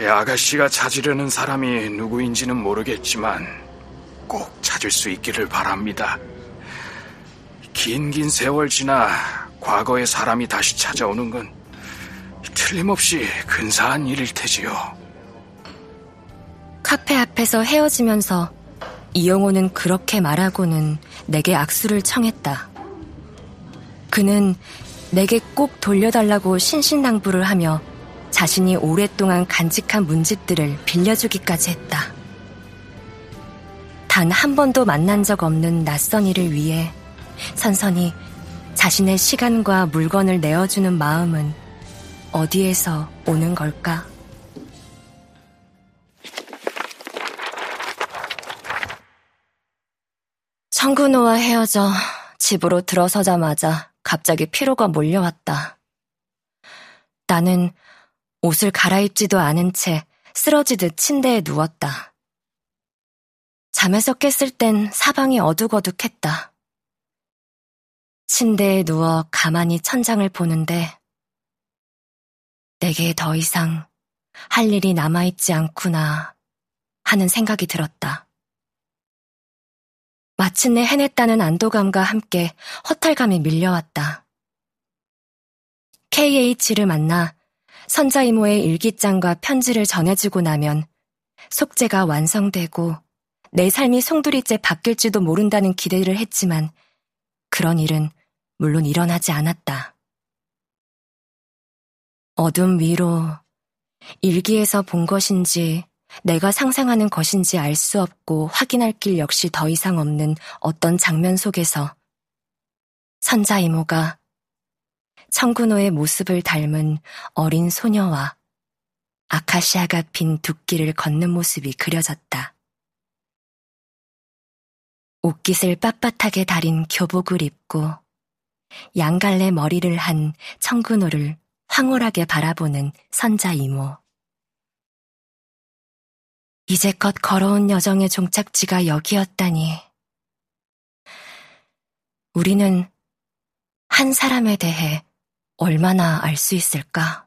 이 아가씨가 찾으려는 사람이 누구인지는 모르겠지만 꼭 찾을 수 있기를 바랍니다. 긴긴 세월 지나 과거의 사람이 다시 찾아오는 건 틀림없이 근사한 일일 테지요. 카페 앞에서 헤어지면서 이영호는 그렇게 말하고는 내게 악수를 청했다. 그는 내게 꼭 돌려달라고 신신당부를 하며 자신이 오랫동안 간직한 문집들을 빌려주기까지 했다. 단 한 번도 만난 적 없는 낯선 이를 위해 선선히 자신의 시간과 물건을 내어주는 마음은 어디에서 오는 걸까? 청근호와 헤어져 집으로 들어서자마자 갑자기 피로가 몰려왔다. 나는 옷을 갈아입지도 않은 채 쓰러지듯 침대에 누웠다. 잠에서 깼을 땐 사방이 어둑어둑했다. 침대에 누워 가만히 천장을 보는데 내게 더 이상 할 일이 남아있지 않구나 하는 생각이 들었다. 마침내 해냈다는 안도감과 함께 허탈감이 밀려왔다. KH를 만나 선자 이모의 일기장과 편지를 전해주고 나면 속죄가 완성되고 내 삶이 송두리째 바뀔지도 모른다는 기대를 했지만 그런 일은 물론 일어나지 않았다. 어둠 위로 일기에서 본 것인지 내가 상상하는 것인지 알 수 없고 확인할 길 역시 더 이상 없는 어떤 장면 속에서 선자 이모가 청군호의 모습을 닮은 어린 소녀와 아카시아가 핀 둑길을 걷는 모습이 그려졌다. 옷깃을 빳빳하게 다린 교복을 입고 양갈래 머리를 한 청군호를 황홀하게 바라보는 선자 이모. 이제껏 걸어온 여정의 종착지가 여기였다니. 우리는 한 사람에 대해 얼마나 알 수 있을까?